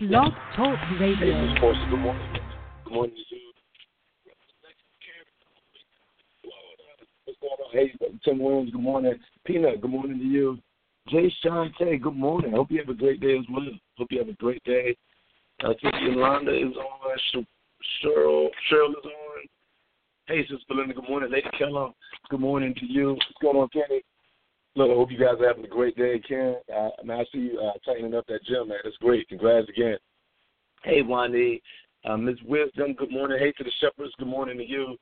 Blog Talk Radio. Hey, Miss Portia, good morning. Good morning to you. What's going on? Hey, Tim Williams, good morning. Peanut, good morning to you. Jay Sean K, good morning. Hope you have a great day as well. Hope you have a great day. Uh, Sister Yolanda is on. Cheryl, Cheryl is on. Hey, Sister Belinda, good morning. Lady Keller, good morning to you. What's going on, Kenny? Look, I hope you guys are having a great day, Ken. Uh, man, I see you uh, tightening up that gym, man. That's great. Congrats again. Hey, Wande. Uh, Ms. Wisdom, good morning. Hey to the Shepherds, good morning to you.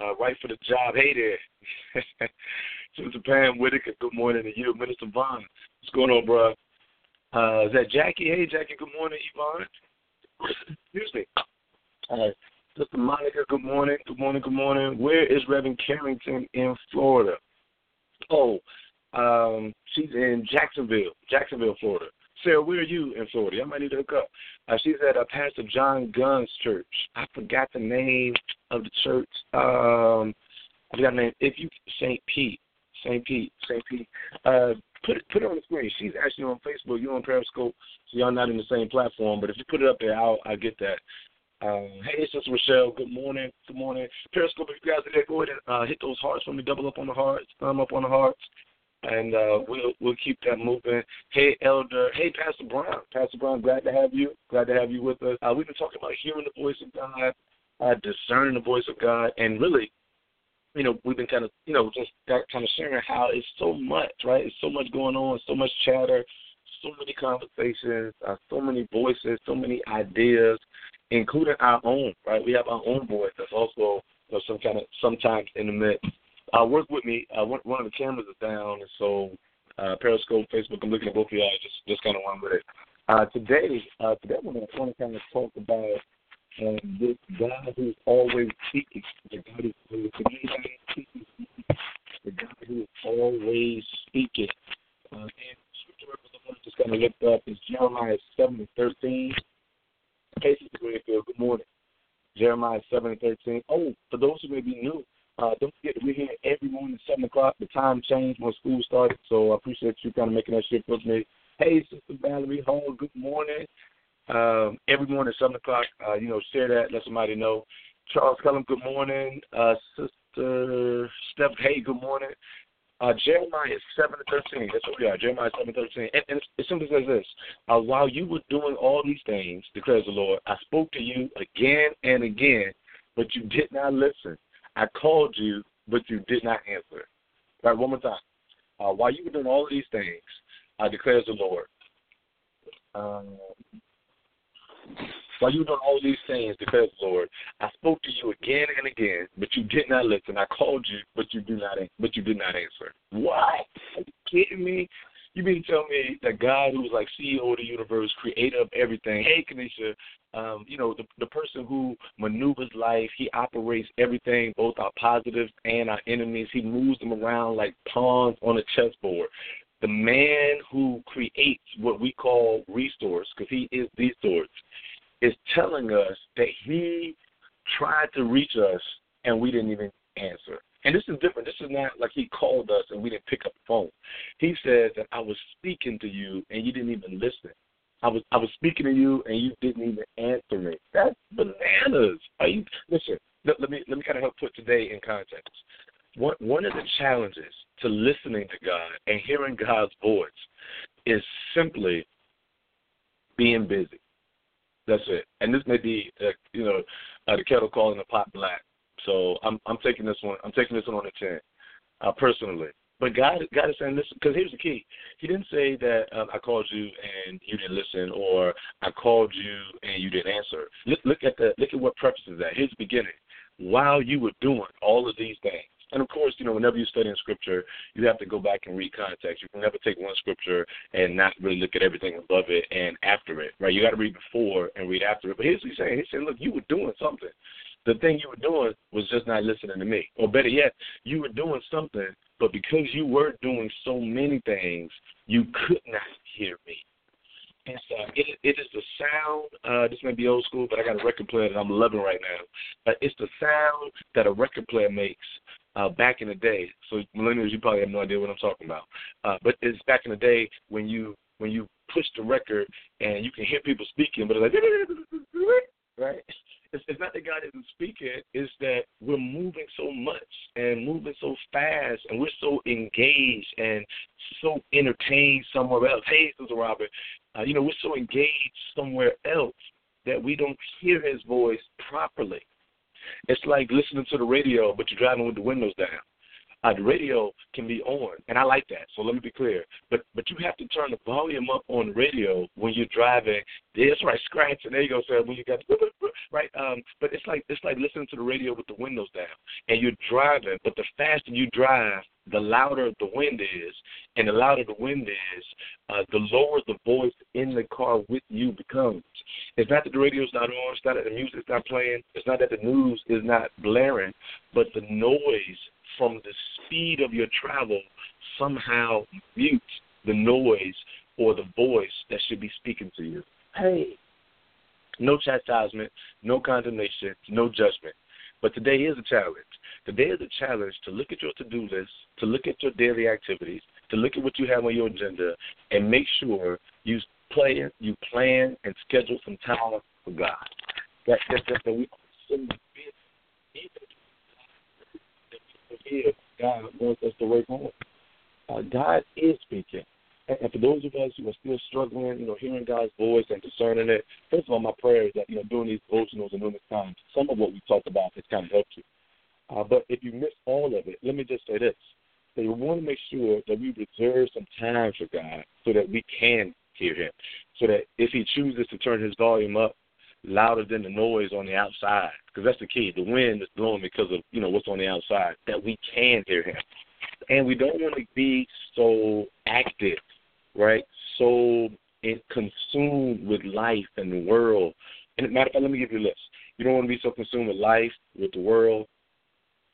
Uh, right for the job. Hey there. Sister Pam Whitaker, good morning to you. Minister Vaughn, what's going on, bro? Uh, is that Jackie? Hey, Jackie, good morning, Yvonne. Excuse me. Uh, Sister Monica, good morning. Good morning, good morning. Where is Reverend Carrington in Florida? Oh, um, she's in Jacksonville, Jacksonville, Florida. Sarah, where are you in Florida? I might need to hook up. Uh, she's at uh, Pastor John Gunn's church. I forgot the name of the church. Um, I forgot the name. If you St. Pete, St. Pete, St. Pete. Uh, put it put it on the screen. She's actually on Facebook. You're on Periscope, so y'all not in the same platform. But if you put it up there, I'll I'll get that. Um, hey, Sister Rochelle. Good morning. Good morning. Periscope. If you guys are there, go ahead and uh, hit those hearts for me. Double up on the hearts. Thumb up on the hearts and uh, we'll we'll keep that moving. Hey, Elder. Hey, Pastor Brown. Pastor Brown, glad to have you. Glad to have you with us. Uh, we've been talking about hearing the voice of God, uh, discerning the voice of God, and really, you know, we've been kind of, you know, just kind of sharing how it's so much, right? It's so much going on, so much chatter, so many conversations, uh, so many voices, so many ideas, including our own, right? We have our own voice that's also you know, some kind of sometimes in the midst uh, work with me. Uh, one, of the cameras is down, and so uh, Periscope, Facebook. I'm looking at both of y'all. Just just kind of run with it. Uh, today, uh, today I want to kind of talk about uh, this God who's always speaking. The God who's God speaking. The God who is always speaking. Uh, and scripture I just kind of lift up is Jeremiah seven and thirteen. Casey Greenfield, good morning. Jeremiah seven and thirteen. Oh, for those who may be new, uh, don't forget we're here every morning at 7 o'clock. The time changed when school started, so I appreciate you kind of making that shift with me. Hey, Sister Valerie Hall, good morning. Um, every morning at 7 o'clock, uh, you know, share that, let somebody know. Charles Cullum, good morning. Uh, Sister Steph, hey, good morning. Uh, Jeremiah 7 to 13. That's what we are. Jeremiah 7 to 13. And, and it simply says this uh, While you were doing all these things, declares the Lord, I spoke to you again and again, but you did not listen. I called you, but you did not answer. All right, one more time. Uh, while you were doing all of these things, I declares the Lord. Um, while you were doing all these things, declares the Lord, I spoke to you again and again, but you did not listen. I called you, but you do not, but you did not answer. What? Are you kidding me? You mean to tell me that God, who's like CEO of the universe, creator of everything, hey, Kanisha, um, you know, the, the person who maneuvers life, he operates everything, both our positives and our enemies. He moves them around like pawns on a chessboard. The man who creates what we call resource, because he is the source, is telling us that he tried to reach us and we didn't even answer. And this is different. This is not like he called us and we didn't pick up the phone. He says that I was speaking to you and you didn't even listen. I was I was speaking to you and you didn't even answer me. That's bananas. Are you listen? Let, let me let me kind of help put today in context. One one of the challenges to listening to God and hearing God's voice is simply being busy. That's it. And this may be, uh, you know, uh, the kettle calling the pot black. So I'm I'm taking this one. I'm taking this one on the chin, uh, personally. But God, God is saying this because here's the key. He didn't say that um, I called you and you didn't listen, or I called you and you didn't answer. Look, look at the look at what prefaces that. Here's the beginning. While you were doing all of these things, and of course, you know, whenever you study in scripture, you have to go back and read context. You can never take one scripture and not really look at everything above it and after it, right? You got to read before and read after it. But here's what he's saying. He's saying, look, you were doing something the thing you were doing was just not listening to me. Or better yet, you were doing something, but because you were doing so many things, you could not hear me. And so it, it is the sound. Uh, this may be old school, but I got a record player that I'm loving right now. Uh, it's the sound that a record player makes uh, back in the day. So millennials, you probably have no idea what I'm talking about. Uh, but it's back in the day when you when you push the record and you can hear people speaking, but it's like right. It's, it's not that God isn't speaking; it's that we're moving so much and moving so fast, and we're so engaged and so entertained somewhere else. Hey, Sister Robert, uh, you know we're so engaged somewhere else that we don't hear His voice properly. It's like listening to the radio, but you're driving with the windows down. Uh, the radio can be on, and I like that. So let me be clear. But but you have to turn the volume up on the radio when you're driving. That's right, scratching. There you go, sir. When you got right. Um, but it's like it's like listening to the radio with the windows down, and you're driving. But the faster you drive, the louder the wind is, and the louder the wind is, uh, the lower the voice in the car with you becomes. It's not that the radio's not on. It's not that the music's not playing. It's not that the news is not blaring, but the noise from the speed of your travel somehow mute the noise or the voice that should be speaking to you. Hey, no chastisement, no condemnation, no judgment. But today is a challenge. Today is a challenge to look at your to do list, to look at your daily activities, to look at what you have on your agenda, and make sure you plan, you plan, and schedule some time for God. That, that, that, that we here, God wants us to work on. Uh, God is speaking. And, and for those of us who are still struggling, you know, hearing God's voice and discerning it, first of all, my prayer is that, you know, doing these devotionals and doing this time, some of what we talked about has kind of helped you. Uh, but if you miss all of it, let me just say this. That we want to make sure that we reserve some time for God so that we can hear Him. So that if He chooses to turn His volume up, louder than the noise on the outside because that's the key. The wind is blowing because of you know what's on the outside that we can hear him, and we don't want to be so active, right? So consumed with life and the world. And matter of fact, let me give you a list. You don't want to be so consumed with life, with the world,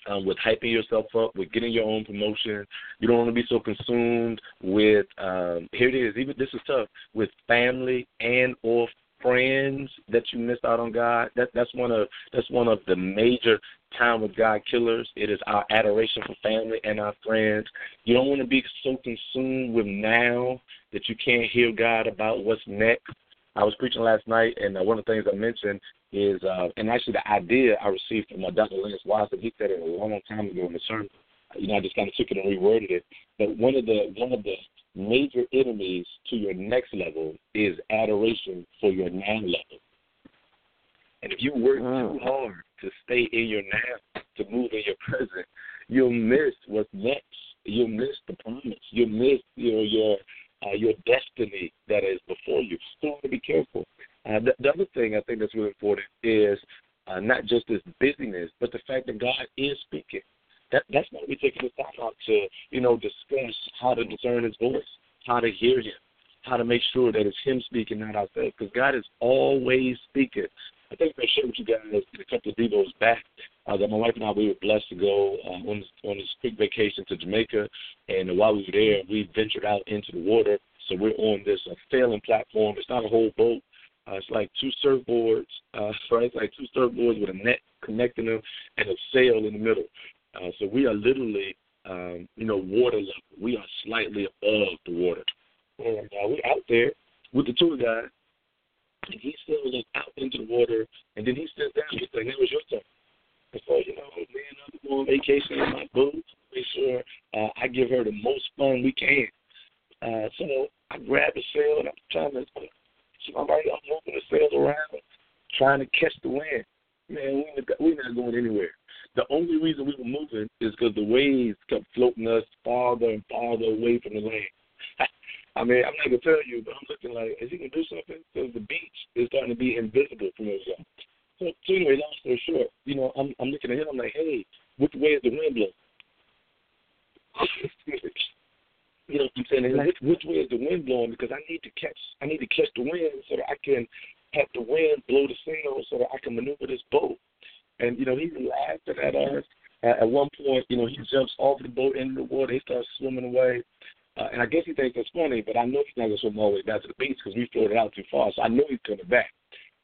um, with hyping yourself up, with getting your own promotion. You don't want to be so consumed with um, here it is. Even this is tough with family and or friends that you missed out on God. That that's one of that's one of the major time with God killers. It is our adoration for family and our friends. You don't want to be so consumed with now that you can't hear God about what's next. I was preaching last night, and uh, one of the things I mentioned is, uh, and actually the idea I received from uh, Dr. Lance Watson. He said it a long time ago in the sermon. You know, I just kind of took it and reworded it. But one of the one of the major enemies to your next level is adoration for your now level. And if you work too hard to stay in your now, to move in your present, you'll miss what's next. You'll miss the promise. You'll miss you know, your uh, your destiny that is before you. So to be careful. Uh, the, the other thing I think that's really important is uh, not just this busyness, but the fact that God is speaking. That, that's why we're taking the time out to, you know, discuss how to discern His voice, how to hear Him, how to make sure that it's Him speaking, not ourselves, because God is always speaking. I think I shared with you guys a couple of devos back uh, that my wife and I we were blessed to go uh, on this on this quick vacation to Jamaica, and while we were there, we ventured out into the water. So we're on this uh, sailing platform. It's not a whole boat. Uh, it's like two surfboards, uh, right? It's like two surfboards with a net connecting them and a sail in the middle. Uh, so we are literally, um, you know, water level. We are slightly above the water. And uh, we're out there with the tour guide, and he sails us out into the water, and then he sits down. He's like, "Now it's your turn." And so, you know, man, I'm going on vacation in my boat. Make sure uh, I give her the most fun we can. Uh, so I grab the sail and I'm trying to. So I'm right, I'm moving the sails around, trying to catch the wind. Man, we're not going anywhere. The only reason we were moving is because the waves kept floating us farther and farther away from the land. I mean, I'm not gonna tell you, but I'm looking like, is he gonna do something? Because the beach is starting to be invisible from us. So, so anyway, long story short, you know, I'm I'm looking at him. I'm like, hey, which way is the wind blowing? you know what I'm saying? Which, which way is the wind blowing? Because I need to catch, I need to catch the wind so that I can have the wind blow the sail so that I can maneuver this boat. And, you know, he's laughing at us. At, at one point, you know, he jumps off the boat into the water. He starts swimming away. Uh, and I guess he thinks it's funny, but I know he's not going to swim all the way back to the beach because we floated out too far. So I know he's coming back.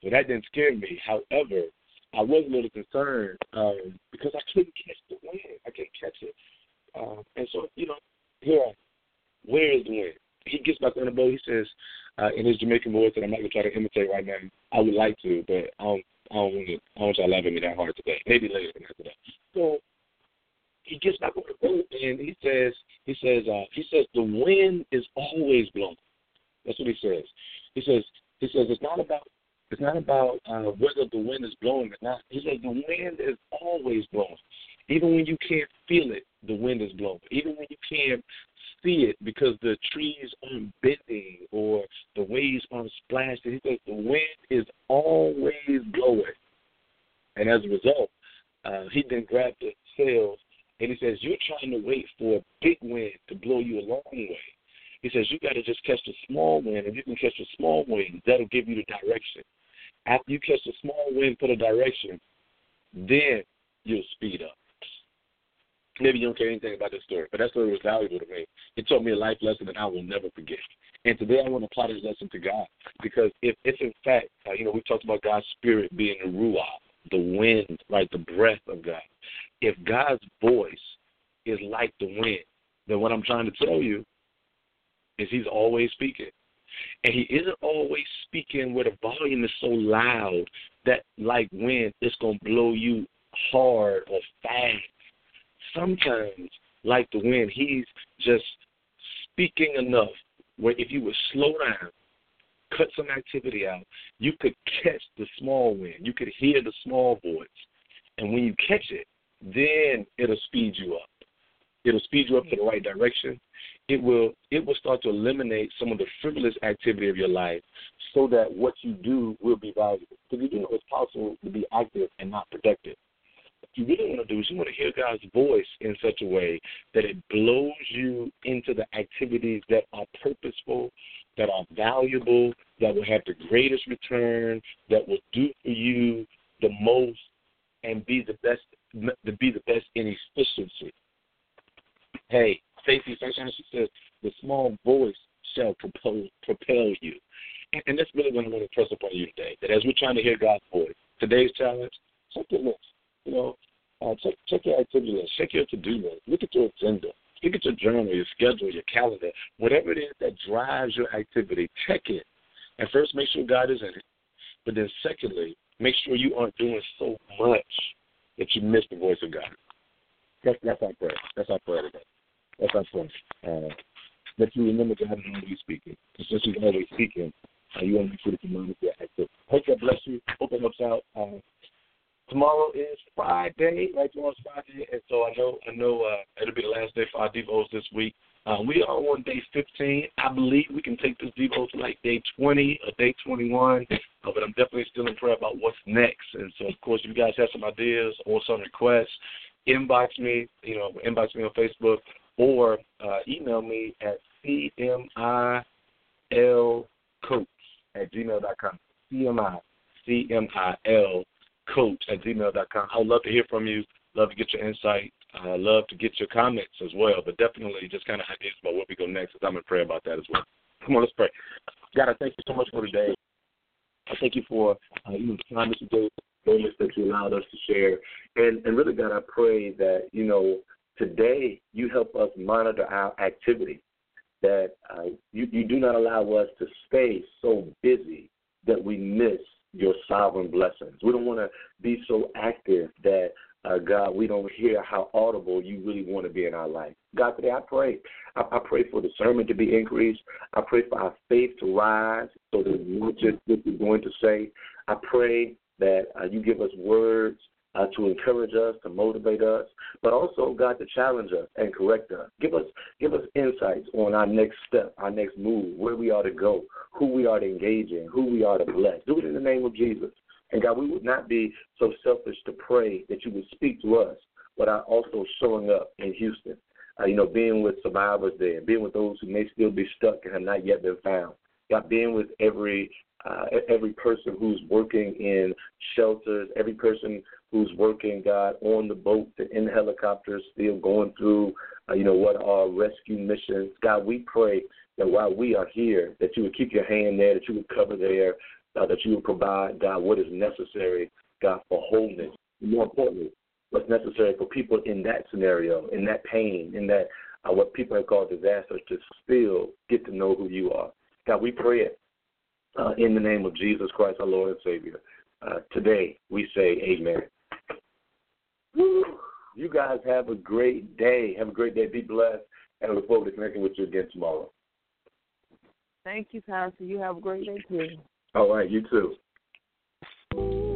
So that didn't scare me. However, I was a little concerned um, because I couldn't catch the wind. I couldn't catch it. Um, and so, you know, here, where is the wind? he gets back on the boat. He says uh, in his Jamaican voice that I'm not gonna try to imitate right now. I would like to, but I don't. I don't want to. I want y'all laughing me that hard today. Maybe later after that. So he gets back on the boat and he says, he says, uh, he says the wind is always blowing. That's what he says. He says, he says it's not about it's not about uh, whether the wind is blowing or not. He says the wind is always blowing. Even when you can't feel it, the wind is blowing. Even when you can't see it because the trees aren't bending or the waves aren't splashing. He says the wind is always blowing. And as a result, uh, he then grabbed the sails and he says, You're trying to wait for a big wind to blow you a long way. He says, You got to just catch the small wind. If you can catch the small wind, that'll give you the direction. After you catch the small wind for the direction, then you'll speed up. Maybe you don't care anything about this story, but that story was valuable to me. It taught me a life lesson that I will never forget. And today I want to apply this lesson to God because if, if in fact, uh, you know, we talked about God's spirit being the ruach, the wind, right, the breath of God. If God's voice is like the wind, then what I'm trying to tell you is He's always speaking. And He isn't always speaking where the volume is so loud that, like wind, it's going to blow you hard or fast. Sometimes, like the wind, He's just speaking enough where if you would slow down cut some activity out, you could catch the small wind. You could hear the small voice. And when you catch it, then it'll speed you up. It'll speed you up to the right direction. It will it will start to eliminate some of the frivolous activity of your life so that what you do will be valuable. Because you do know it's possible to be active and not productive. You really want to do is you want to hear God's voice in such a way that it blows you into the activities that are purposeful, that are valuable, that will have the greatest return, that will do for you the most, and be the best to be the best in efficiency. Hey, Stacey sometimes she says the small voice shall propel, propel you. And, that's really what I want to press upon you today. That as we're trying to hear God's voice, today's challenge, check your. You know, uh, check check your activity list, check your to do list, look at your agenda, Look at your journal, your schedule, your calendar, whatever it is that drives your activity, check it. And first, make sure God is in it. But then, secondly, make sure you aren't doing so much that you miss the voice of God. That's, that's our prayer. That's our prayer today. That's our prayer. Uh, that you remember God is always speaking. And since He's always speaking, uh, you want to make sure that you monitor your activity. Hope that bless you. Hope it helps out. Uh, tomorrow is Friday, right? Tomorrow's Friday, and so I know I know uh, it'll be the last day for our devos this week. Uh, we are on day 15. I believe we can take this devo to like day 20 or day 21, uh, but I'm definitely still in prayer about what's next. And so, of course, if you guys have some ideas or some requests, inbox me. You know, inbox me on Facebook or uh, email me at cmilcoach at gmail.com. CMI, C-M-I-L coach at gmail.com. I would love to hear from you. Love to get your insight. Uh, love to get your comments as well, but definitely just kind of ideas about where we go next. Cause I'm in prayer about that as well. Come on, let's pray. God, I thank you so much for today. I thank you for uh, even the time that you gave, moments that you allowed us to share, and and really, God, I pray that you know today you help us monitor our activity. That uh, you you do not allow us to stay so busy that we miss your sovereign blessings. We don't want to be so active that, uh, God, we don't hear how audible you really want to be in our life. God, today I pray. I, I pray for discernment to be increased. I pray for our faith to rise so that we just what you're going to say. I pray that uh, you give us words uh, to encourage us, to motivate us, but also God to challenge us and correct us. Give us give us insights on our next step, our next move, where we are to go, who we are to engage in, who we are to bless. Do it in the name of Jesus. And God, we would not be so selfish to pray that you would speak to us, are also showing up in Houston. Uh, you know, being with survivors there, being with those who may still be stuck and have not yet been found. God, being with every uh, every person who's working in shelters, every person who's working, God, on the boat, in helicopters, still going through, uh, you know, what are rescue missions. God, we pray that while we are here, that you would keep your hand there, that you would cover there, uh, that you would provide, God, what is necessary, God, for wholeness. More importantly, what's necessary for people in that scenario, in that pain, in that uh, what people have called disasters to still get to know who you are. God, we pray it uh, in the name of Jesus Christ, our Lord and Savior. Uh, today, we say amen. Woo. You guys have a great day. Have a great day. Be blessed. And I look forward to connecting with you again tomorrow. Thank you, Pastor. You have a great day, too. All right. You too.